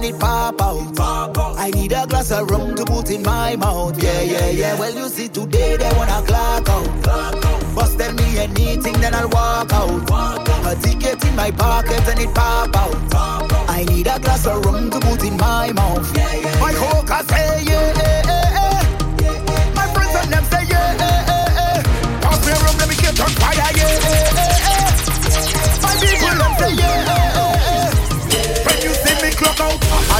when it pop out. Pop out. I need a glass of rum to put in my mouth. Yeah, yeah, yeah. Well, you see, today they wanna clock out. Clock out. Bust tell me anything, then I'll walk out. Walk out. A ticket in my pocket and it pop out. Pop out. I need a glass of rum to put in my mouth. Yeah, yeah, my yeah. coca say yeah.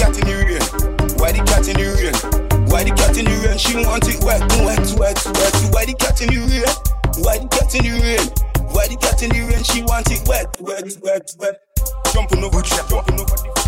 cat in the rain? Why the cat in the rain? Why the cat in the rain? She want it wet, wet, wet, wet. Why the cat in the rain? Why the cat in the rain? Why the cat in the rain? She want it wet, wet, wet, wet. Jumping over, jumping over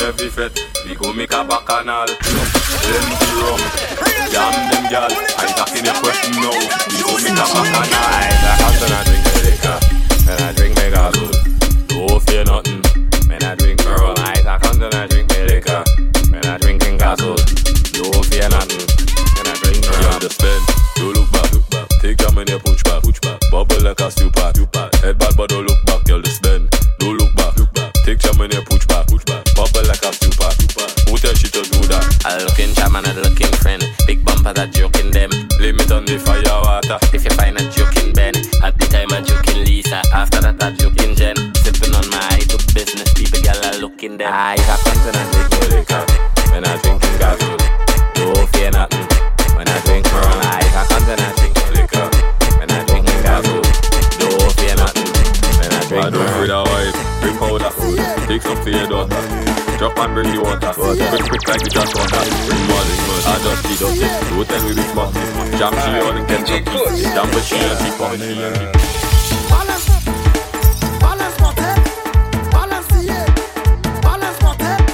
them gal. I suck up in every fet. We go make a bacchanal. Empty rum. Jam them gal. I talk in a question now. We go make a bacchanal. I talk and I drink the liquor. And I drink mega good. Don't fear nothing. When I drink pearl. I talk and I drink the liquor. When I drink in castle. Don't fear nothing. When I drink pearl. You understand? Don't look back. Look back. Take your back. Push back. Bubble like a pot. Head bad but don't look looking jam a looking friend. Big bumper that joking them. Limit on the fire water. If you find a joking Ben, at the time a joking Lisa. After that a joking Jen. Sipping on my eye to business. People gal are looking them. I happen to not drink no liquor. When I drinking gasoline. Don't fear nothing. When I drink Corona, I happen to not drink no liquor. When I drink gasoline. Don't fear nothing. When I drink I don't fear wife. Bring powder. Take some for your daughter. Drop and bring the water. Quick, quick like the just water. Bring money. I just eat up it. Don't tell me this much. Jam she on and get some Jam but she and keep on she and keep Balance, balance my head, balance the head, balance my head,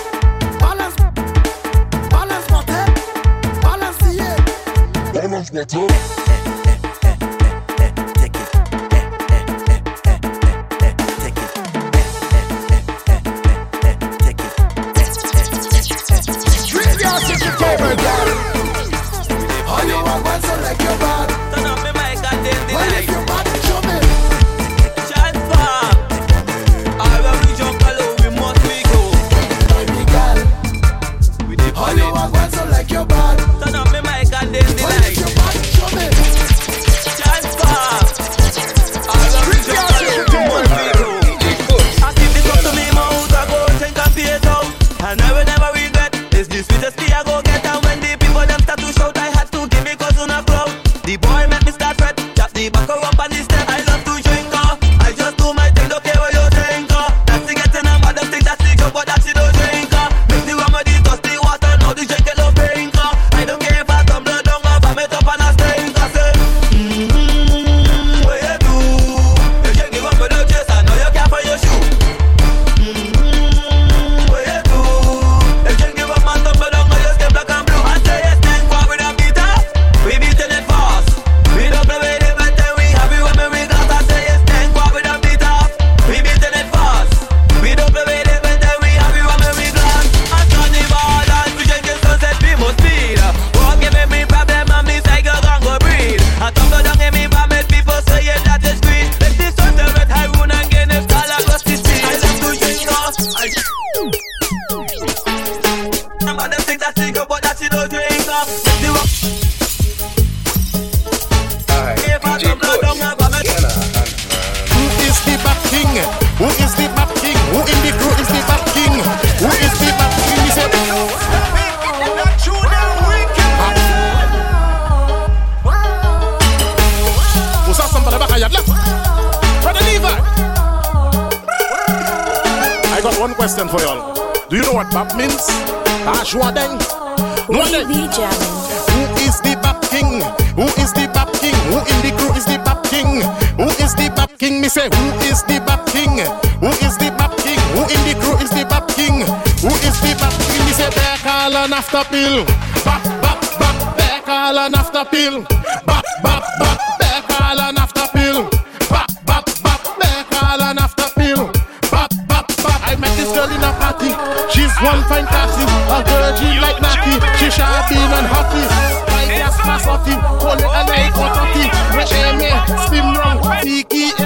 Bap, bap, bap, bear call and after pill. Bap, bap, bap, bear call and after pill. Bap, bap, bap. I met this girl in a party. She's one fine cassie, a virgin like Naki. She sharping and happy. My gas pass off hold it and I am I? Spin round, fiki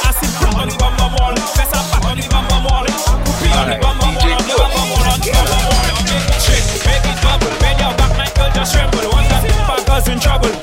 in trouble.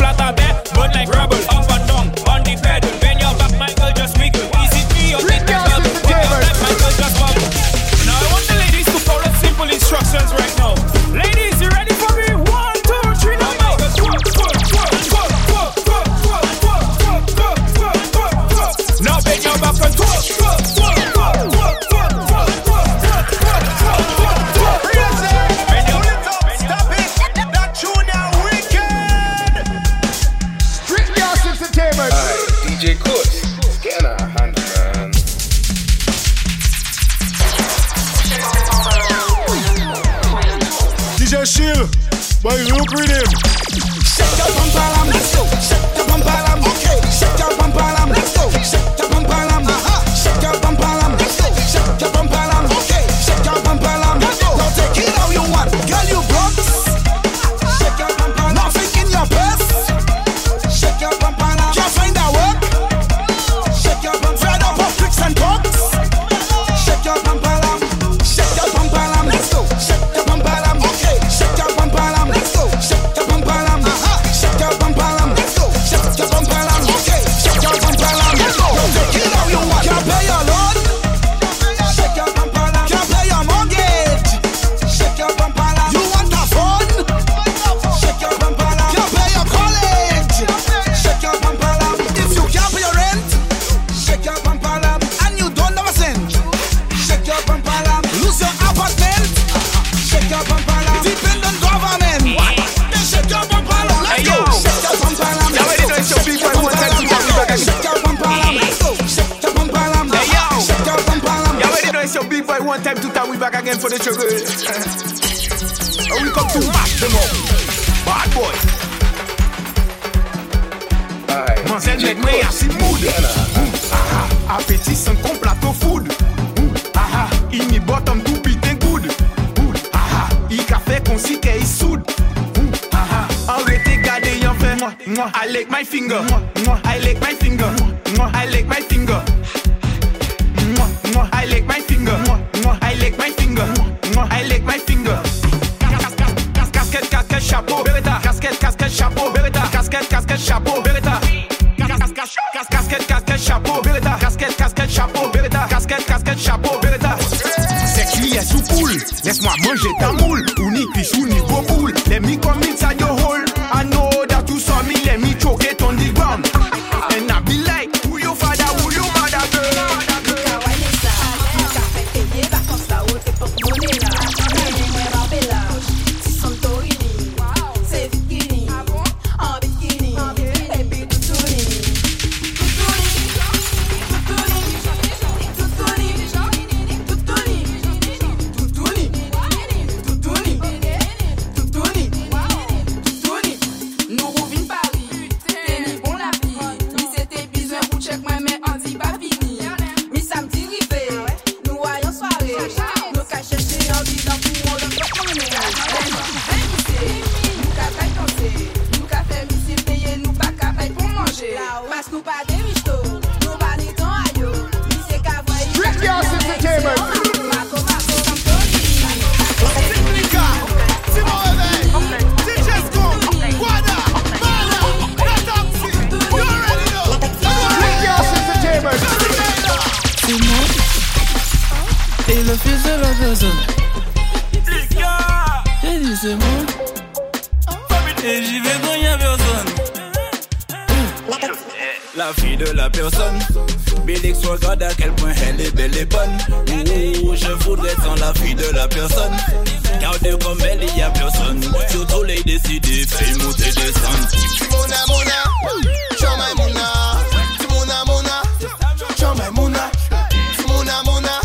my finger. I lick my la vie de la personne. Bélix regarde à quel point elle est belle et bonne. Ouh, je voudrais sans la vie de la personne. Car de comme elle, il y a personne. Surtout les décidés, fais monter des sons. Mona, Mona. Mona, Mona, Mona.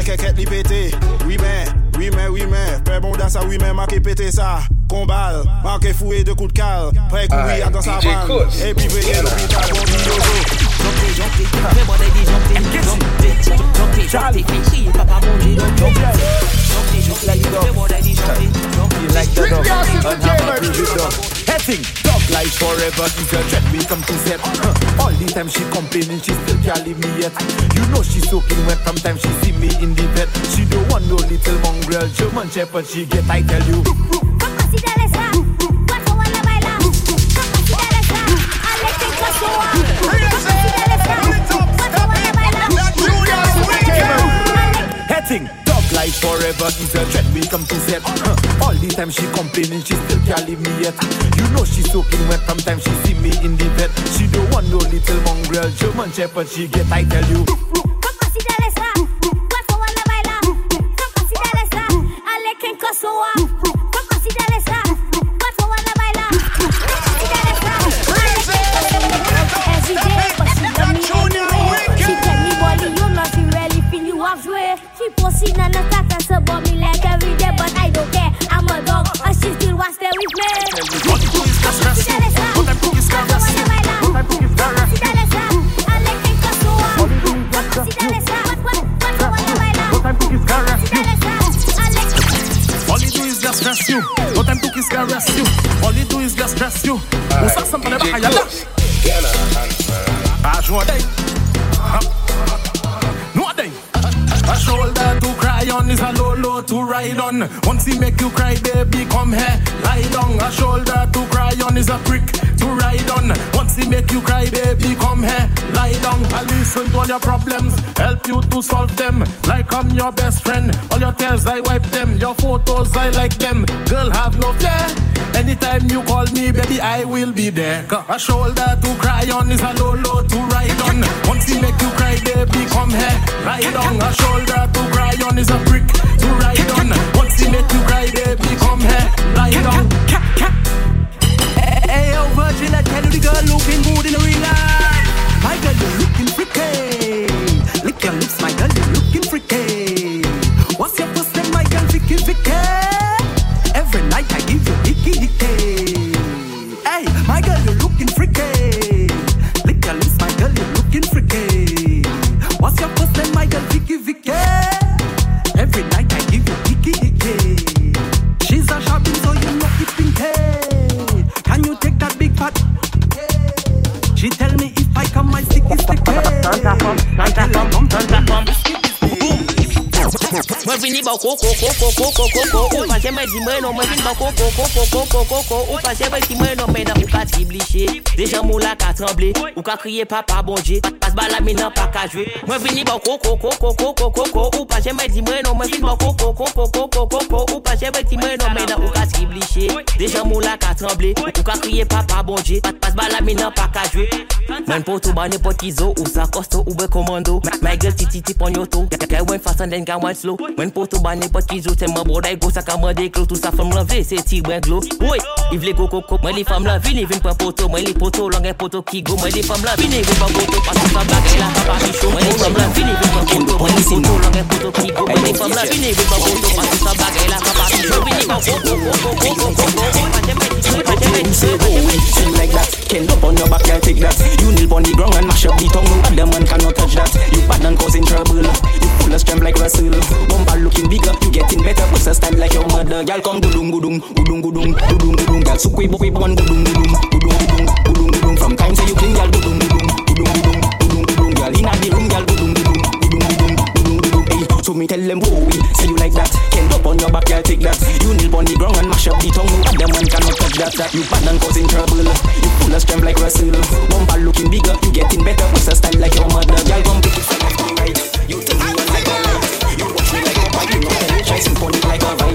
Pété, fè keket li pété Oui men, oui men, oui men Fè bon dans sa oui men, marqué pété ça. Combal, marqué foué de coups de cal Prêt courir dans sa DJ vanne Kush. Et puis venez l'hôpital, bon dit yozo Jonkte, jonkte Fè boday di jonkte, jonkte, jonkte, jonkte Fè kriye papa bonje Jonkte, jonkte, jonkte Fè boday di jonkte, jonkte like the dog and have a prove it dog. Heading dog life forever is a dread we come to set. Huh. All the time she complaining, she still can't leave me yet. You know she soaking wet from time she see me in the bed. She don't want no little mongrel German shepherd. She get I tell you. Heading dog forever is a dread we come to set. Huh. All the time she complaining, she still can't leave me yet. You know she soaking wet from time she see me in the bed. She don't want no little mongrel German shepherd. She get I tell you. She posting on the status about Once he make you cry, baby, come here, a brick to ride on. Once he make you cry, baby, come here, lie down. I listen to all your problems, help you to solve them. Like I'm your best friend. All your tears I wipe them, your photos I like them. Girl, have no fear. Anytime you call me, baby, I will be there. A shoulder to cry on is a low to ride on. Once he make you cry, baby, come here, lie down. A shoulder to cry on is a brick to ride on. Once he make you cry, baby, come here, ride on. Virgin, I tell you the girl looking good in real life. My girl, you're looking freaky. Lick your lips, my girl, you're looking freaky. Mwen vini ba koko koko koko koko Ou pa jeme di mwen non mwen vini ba koko koko koko koko Ou pa jeme di mwen non men nan ou ka tribliche Dejan mou la ka tremble Ou ka kriye papa bonje Pas ba la mi nan pa ka jwe Mwen vini ba koko koko koko koko Ou pa jeme di mwen non mwen vini ba koko koko koko koko Ou pa jeme di mwen non men nan ou ka tribliche Dejan mou la ka tremble Ou ka kriye papa bonje Pas ba la mi nan pa ka jwe Mwen poto ba nepot kizo Ou sa kosto ou be komando My girl titi tip on your toe Girl went fast and then girl went slow Mwen poto ba nepot kizo Te mwen boday go sa ka mwen deklo Tout sa fam lan vle se ti mwen glow Woy, if le go koko Mwen li fam lan vini vin pwen poto Mwen li poto long e poto ki go Mwen li fam lan vini vin pwen poto Pas tout sa bagay la ka pa mi show Mwen li fam lan vini vin pwen poto Mwen li poto long e poto ki go Mwen li fam lan vini vin pwen poto Pas tout sa bagay la ka pa mi show Vini Pa pa Sing like that, kend up on your back, girl, take that. You kneel on the ground and mash up the tongue. Other man cannot touch that. You bad and causing trouble. You of strength like Russell. Bumper looking bigger, you getting better. Push a style like your mother. Girl, come gudung gudung, gudung gudung, gudung gudung. So quick, quick, one gudung gudung, gudung gudung, gudung gudung. From time say you clean, girl, gudung gudung, gudung gudung, gudung gudung. Girl, inna the room, girl, gudung gudung, gudung gudung, gudung gudung. Hey, so me tell them, whoa, say you like that. Kend up on your back, girl, take that. You kneel on the ground and mash up the tongue. No other man cannot touch that. that. You bad and causing trouble. You full of strength like Russell. Bumper looking bigger, you getting better. What's a style like your mother? Girl, come take it Me try like a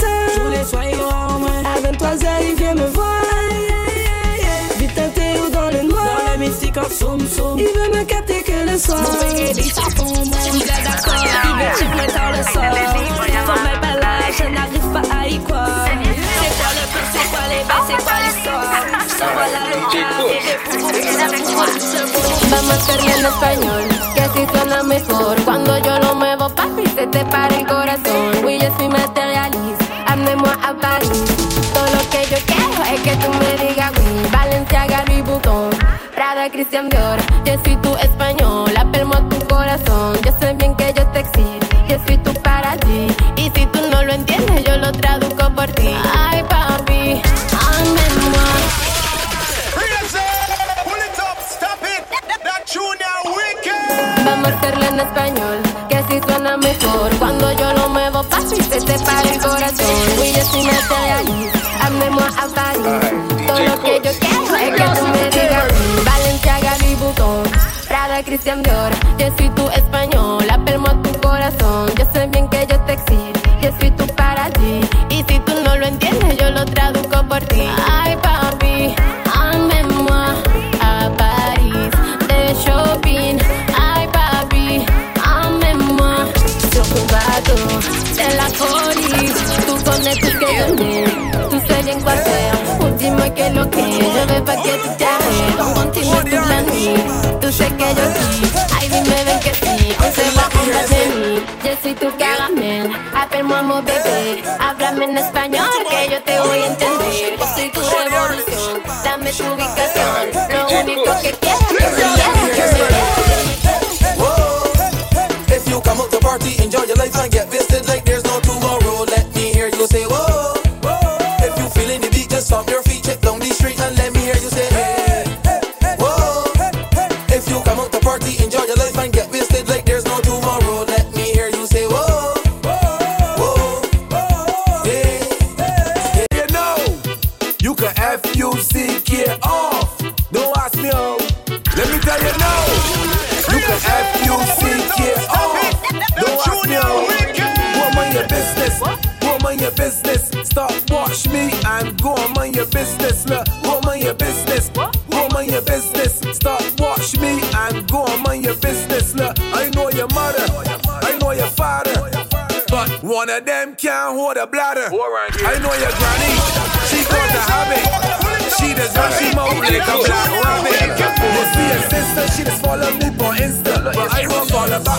checker sur le tas. À 23h, il vient me voir. Vu teinté ou dans le noir. Il veut me capter que le soir. Il est d'accord, il veut check moi dans le soir. Faut même pas là, je n'arrive pas à y croire. C'est quoi le plan, c'est quoi les bains, c'est quoi l'histoire? Je t'envoie la Vamos a hacerlo en español, que así suena mejor. Cuando yo lo muevo, papi, se te para el corazón. Oui, je suis matérialiste, todo lo que yo quiero es que tú me digas, güey. Valencia, Gary, Butón, Prada, Cristian Dior, Je suis matérialiste, amenez-moi à Paris. Todo lo que yo quiero es que tú me digas. Valenciaga, Vuitton, Prada, Christian Dior. Yo soy tu español, appelle-moi tu corazón. Yo sé bien que yo te excito, yo soy tu paradis. Y si tú no lo entiendes, yo lo traduzco por ti. Ay, que lo que Llueve pa' que tú te arregles Contigo tu plan mí Tú sé que yo sí. Ay, dime, ven que sí. Hoy se va a de mí. Yo soy tu caramel. Apermo, amo, bebé. Háblame en español Que yo te voy a entender. Business. Look, go mind your business. Go mind your business. Stop watch me and go on mind your business. Look, I know your mother. I know your father. But one of them can't hold a bladder. I know your granny. She got the habit. She does run, she mouth like a black rabbit. You see your sister, she just fall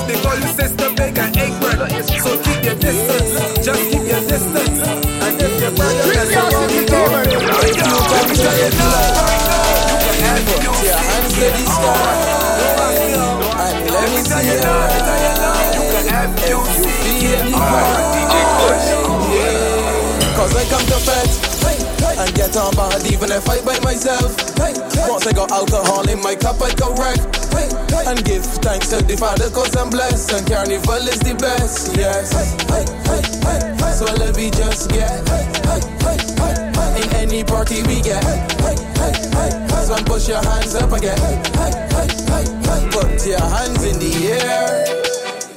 They call you sister big and ignorant. So keep your distance. Just keep your distance. And if your brother has a wrong you go. If you your Put your hands to the let me. If you feel cause I come to and get on bad even if I myself. Once I got alcohol in my cup, I correct and give thanks to the Father cause I'm blessed and carnival is the best. Yes. So let me just get in any party we get. So push your hands up again. Put your hands in the air.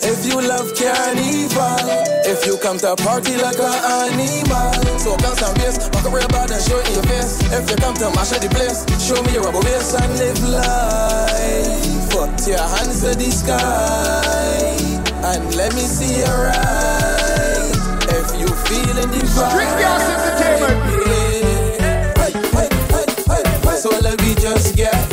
If you love carnival, if you come to party like an animal, so bounce and bass, walk a real bad and show it in your face. If you come to mash up the place, show me your rubber bass and live life. Put your hands to the sky and let me see your eyes. If you feeling the vibe, yeah. Just get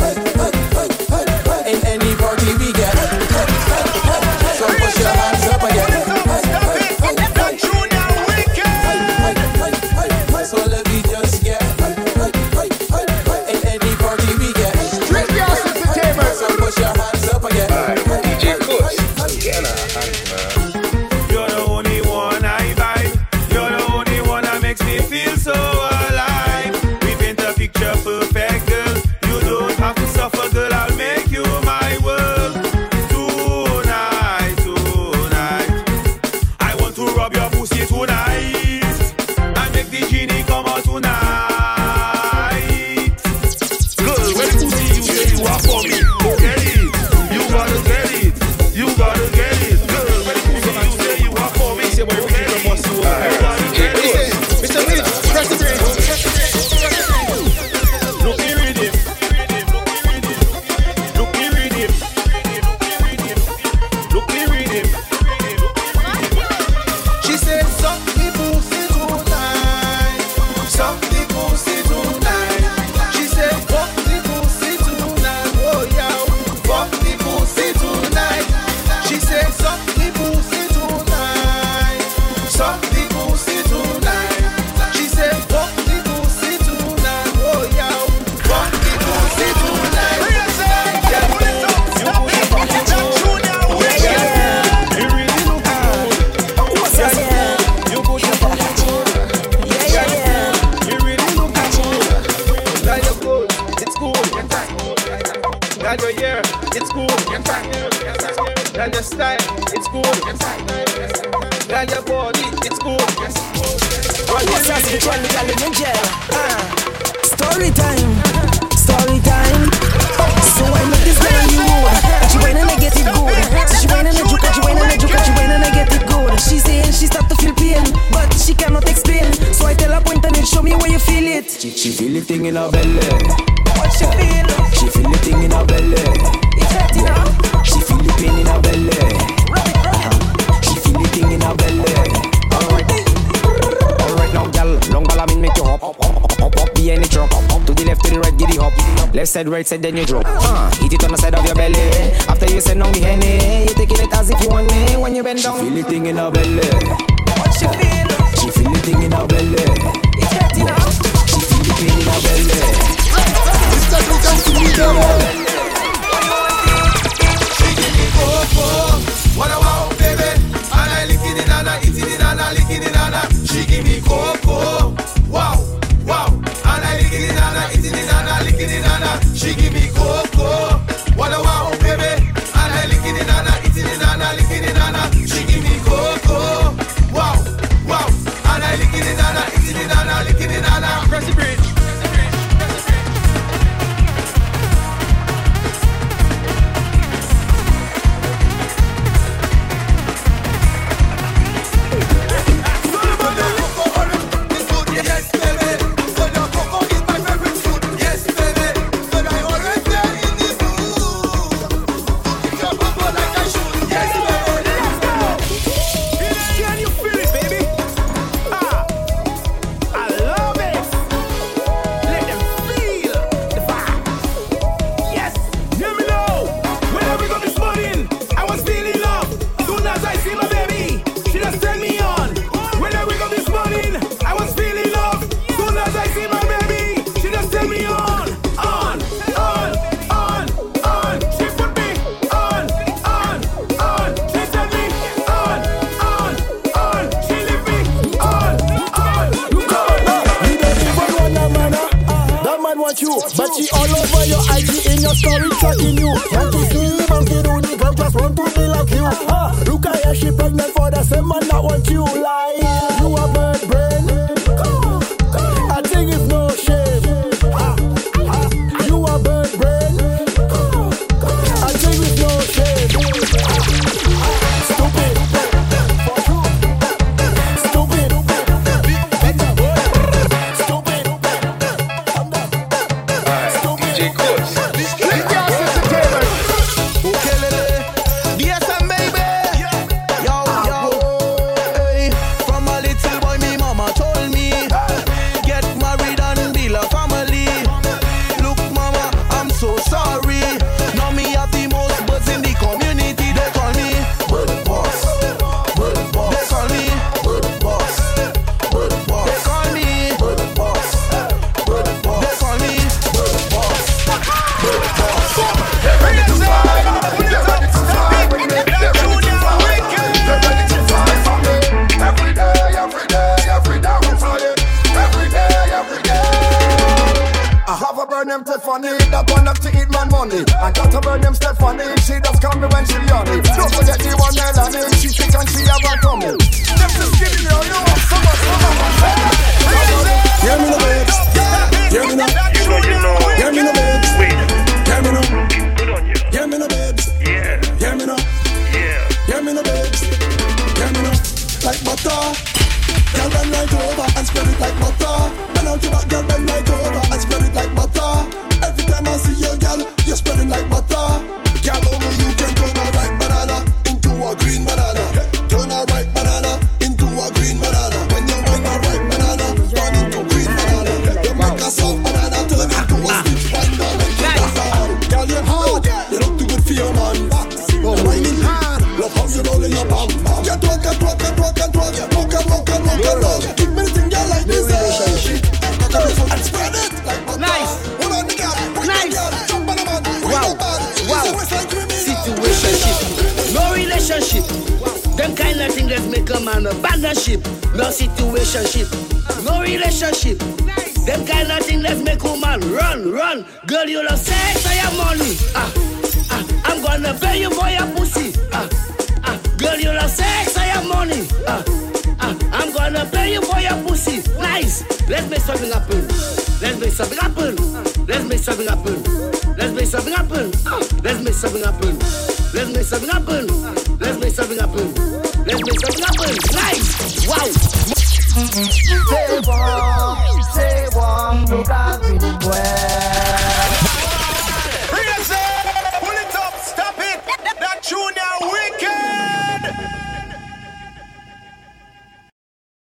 Left side, right side, then you drop. Uh, hit it on the side of your belly. After you send down the henny, you taking it as if you want me. When you bend down, she feel the thing in her belly. What she feel? She feel the thing in her belly. It's hurting her. She feel the pain in her belly. What I want, baby. And I lick it in and I eat it in and I lick it in and I she give me cocoa.